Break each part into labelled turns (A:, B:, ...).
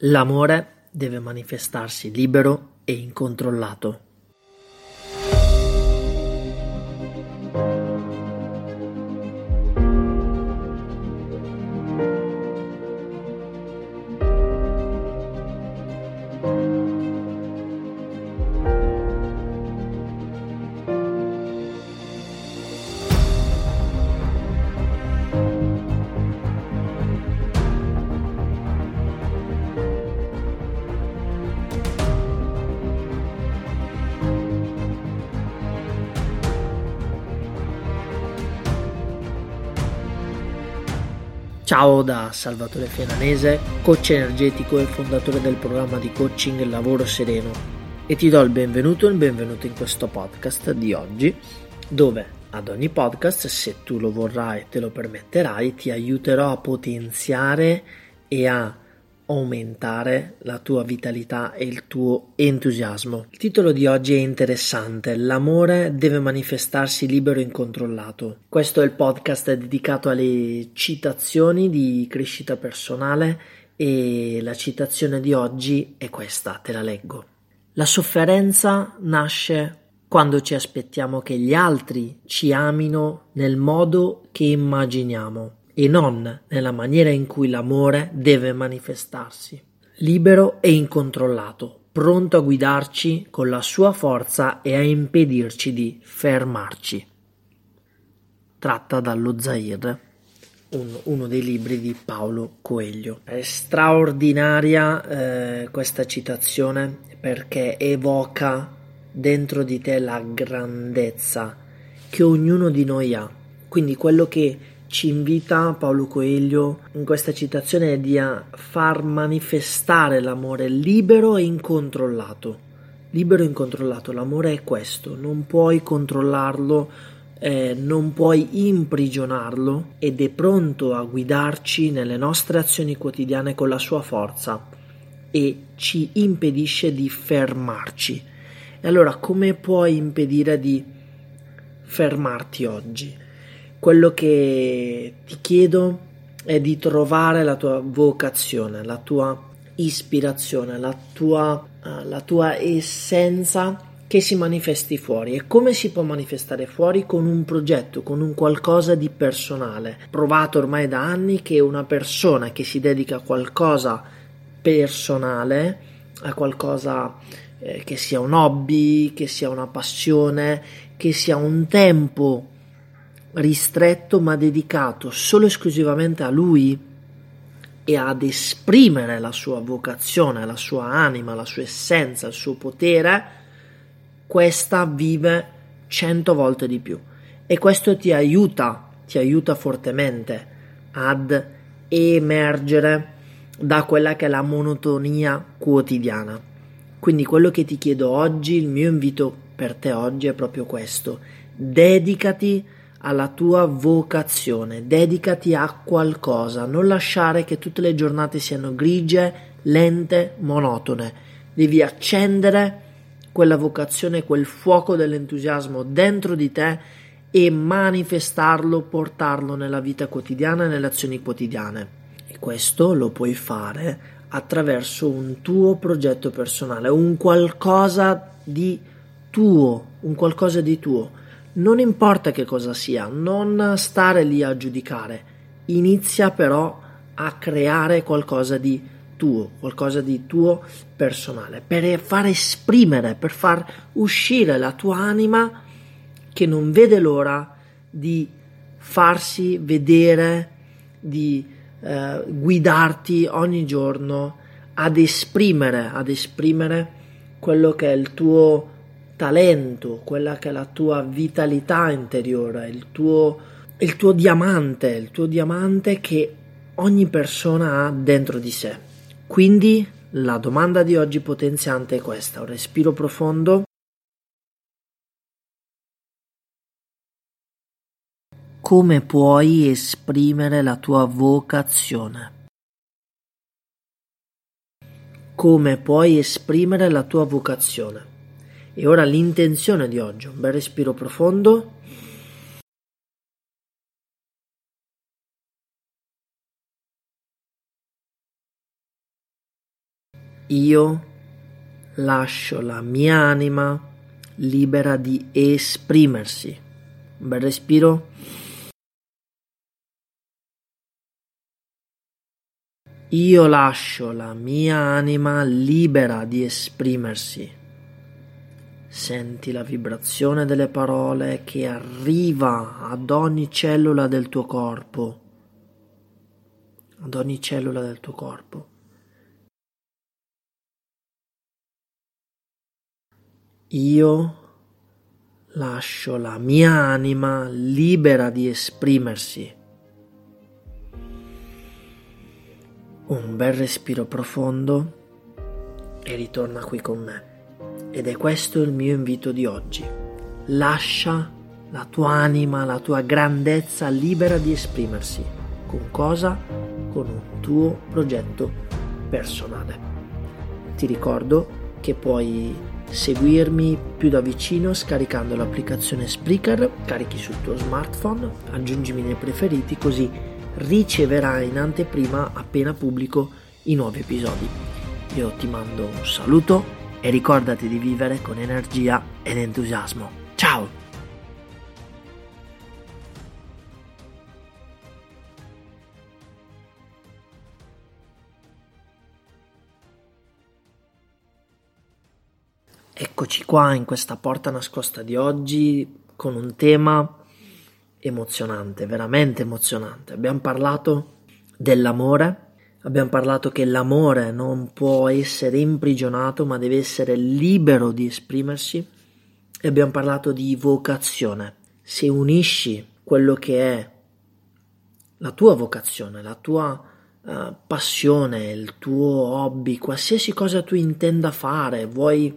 A: L'amore deve manifestarsi libero e incontrollato. Ciao da Salvatore Fiananese, coach energetico e fondatore del programma di coaching Lavoro Sereno. E ti do il benvenuto e il benvenuto in questo podcast di oggi dove ad ogni podcast, se tu lo vorrai e te lo permetterai, ti aiuterò a potenziare e a aumentare la tua vitalità e il tuo entusiasmo. Il titolo di oggi è interessante, l'amore deve manifestarsi libero e incontrollato. Questo è il podcast dedicato alle citazioni di crescita personale e la citazione di oggi è questa, te la leggo. La sofferenza nasce quando ci aspettiamo che gli altri ci amino nel modo che immaginiamo e non nella maniera in cui l'amore deve manifestarsi. Libero e incontrollato, pronto a guidarci con la sua forza e a impedirci di fermarci. Tratta dallo Zair, un, uno dei libri di Paolo Coelho. È straordinaria eh, questa citazione perché evoca dentro di te la grandezza che ognuno di noi ha. Quindi quello che ci invita Paolo Coelho in questa citazione di far manifestare l'amore libero e incontrollato. Libero e incontrollato, l'amore è questo, non puoi controllarlo, eh, non puoi imprigionarlo ed è pronto a guidarci nelle nostre azioni quotidiane con la sua forza e ci impedisce di fermarci. E allora come puoi impedire di fermarti oggi? Quello che ti chiedo è di trovare la tua vocazione, la tua ispirazione, la tua, uh, la tua essenza che si manifesti fuori. E come si può manifestare fuori? Con un progetto, con un qualcosa di personale. Provato ormai da anni che una persona che si dedica a qualcosa personale, a qualcosa eh, che sia un hobby, che sia una passione, che sia un tempo ristretto ma dedicato solo e esclusivamente a lui e ad esprimere la sua vocazione, la sua anima, la sua essenza, il suo potere, questa vive cento volte di più. E questo ti aiuta, ti aiuta fortemente ad emergere da quella che è la monotonia quotidiana. Quindi quello che ti chiedo oggi, il mio invito per te oggi è proprio questo. Dedicati a alla tua vocazione, dedicati a qualcosa, non lasciare che tutte le giornate siano grigie, lente, monotone. Devi accendere quella vocazione, quel fuoco dell'entusiasmo dentro di te e manifestarlo, portarlo nella vita quotidiana e nelle azioni quotidiane. E questo lo puoi fare attraverso un tuo progetto personale, un qualcosa di tuo, un qualcosa di tuo non importa che cosa sia, non stare lì a giudicare, inizia però a creare qualcosa di tuo, qualcosa di tuo personale, per far esprimere, per far uscire la tua anima che non vede l'ora di farsi vedere, di eh, guidarti ogni giorno ad esprimere, ad esprimere quello che è il tuo talento, quella che è la tua vitalità interiore, il tuo, il tuo diamante, il tuo diamante che ogni persona ha dentro di sé. Quindi la domanda di oggi potenziante è questa, un respiro profondo. Come puoi esprimere la tua vocazione? Come puoi esprimere la tua vocazione? E ora l'intenzione di oggi, un bel respiro profondo Io lascio la mia anima libera di esprimersi. Un bel respiro. Io lascio la mia anima libera di esprimersi. Senti la vibrazione delle parole che arriva ad ogni cellula del tuo corpo. Ad ogni cellula del tuo corpo. Io lascio la mia anima libera di esprimersi. Un bel respiro profondo e ritorna qui con me. Ed è questo il mio invito di oggi. Lascia la tua anima, la tua grandezza libera di esprimersi. Con cosa? Con un tuo progetto personale. Ti ricordo che puoi seguirmi più da vicino scaricando l'applicazione Spreaker, carichi sul tuo smartphone, aggiungimi nei preferiti così riceverai in anteprima appena pubblico i nuovi episodi. Io ti mando un saluto e ricordati di vivere con energia ed entusiasmo. Ciao! Eccoci qua in questa porta nascosta di oggi con un tema emozionante, veramente emozionante. Abbiamo parlato dell'amore, abbiamo parlato che l'amore non può essere imprigionato ma deve essere libero di esprimersi e abbiamo parlato di vocazione. Se unisci quello che è la tua vocazione, la tua uh, passione, il tuo hobby, qualsiasi cosa tu intenda fare, vuoi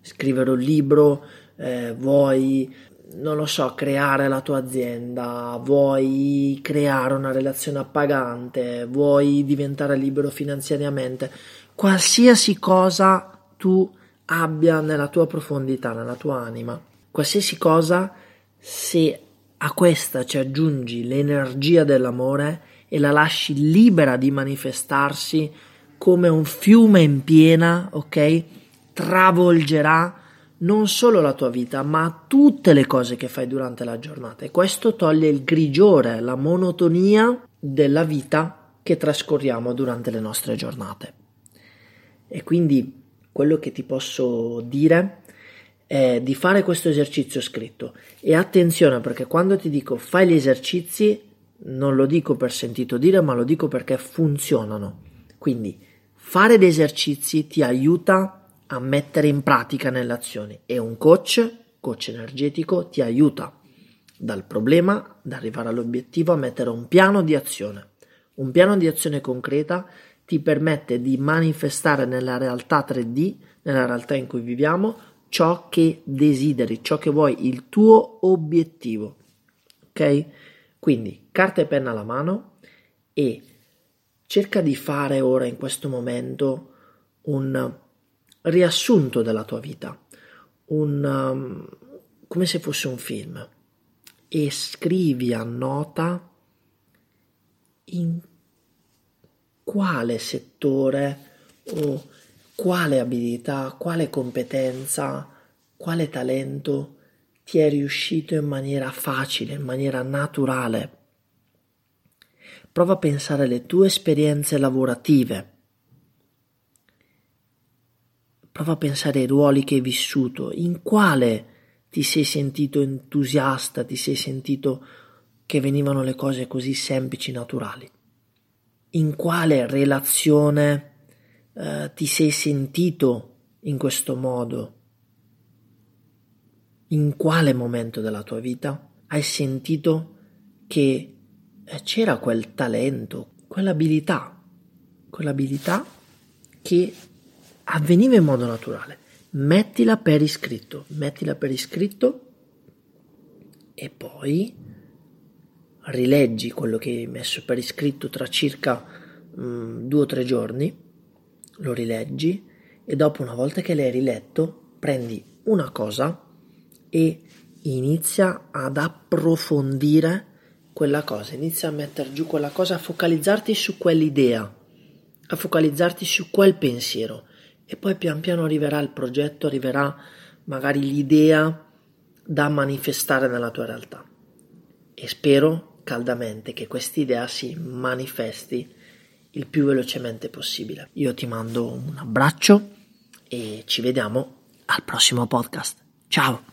A: scrivere un libro, eh, vuoi, non lo so, creare la tua azienda, vuoi creare una relazione appagante, vuoi diventare libero finanziariamente, qualsiasi cosa tu abbia nella tua profondità, nella tua anima, qualsiasi cosa, se a questa ci aggiungi l'energia dell'amore e la lasci libera di manifestarsi come un fiume in piena, ok? travolgerà non solo la tua vita, ma tutte le cose che fai durante la giornata. E questo toglie il grigiore, la monotonia della vita che trascorriamo durante le nostre giornate. E quindi quello che ti posso dire è di fare questo esercizio scritto. E attenzione perché quando ti dico fai gli esercizi, non lo dico per sentito dire, ma lo dico perché funzionano. Quindi fare gli esercizi ti aiuta a mettere in pratica nelle azioni e un coach, coach energetico, ti aiuta dal problema ad arrivare all'obiettivo a mettere un piano di azione. Un piano di azione concreta ti permette di manifestare nella realtà 3D, nella realtà in cui viviamo, ciò che desideri, ciò che vuoi, il tuo obiettivo. Ok? Quindi carta e penna alla mano e cerca di fare ora in questo momento un riassunto della tua vita, un, um, come se fosse un film, e scrivi a nota in quale settore o quale abilità, quale competenza, quale talento ti è riuscito in maniera facile, in maniera naturale. Prova a pensare alle tue esperienze lavorative Prova a pensare ai ruoli che hai vissuto, in quale ti sei sentito entusiasta, ti sei sentito che venivano le cose così semplici, naturali. In quale relazione eh, ti sei sentito in questo modo? In quale momento della tua vita hai sentito che eh, c'era quel talento, quell'abilità, quell'abilità che avveniva in modo naturale. Mettila per iscritto, mettila per iscritto e poi rileggi quello che hai messo per iscritto tra circa um, due o tre giorni, lo rileggi e dopo una volta che l'hai riletto prendi una cosa e inizia ad approfondire quella cosa, inizia a mettere giù quella cosa, a focalizzarti su quell'idea, a focalizzarti su quel pensiero e poi pian piano arriverà il progetto, arriverà magari l'idea da manifestare nella tua realtà. E spero caldamente che quest'idea si manifesti il più velocemente possibile. Io ti mando un abbraccio e ci vediamo al prossimo podcast. Ciao!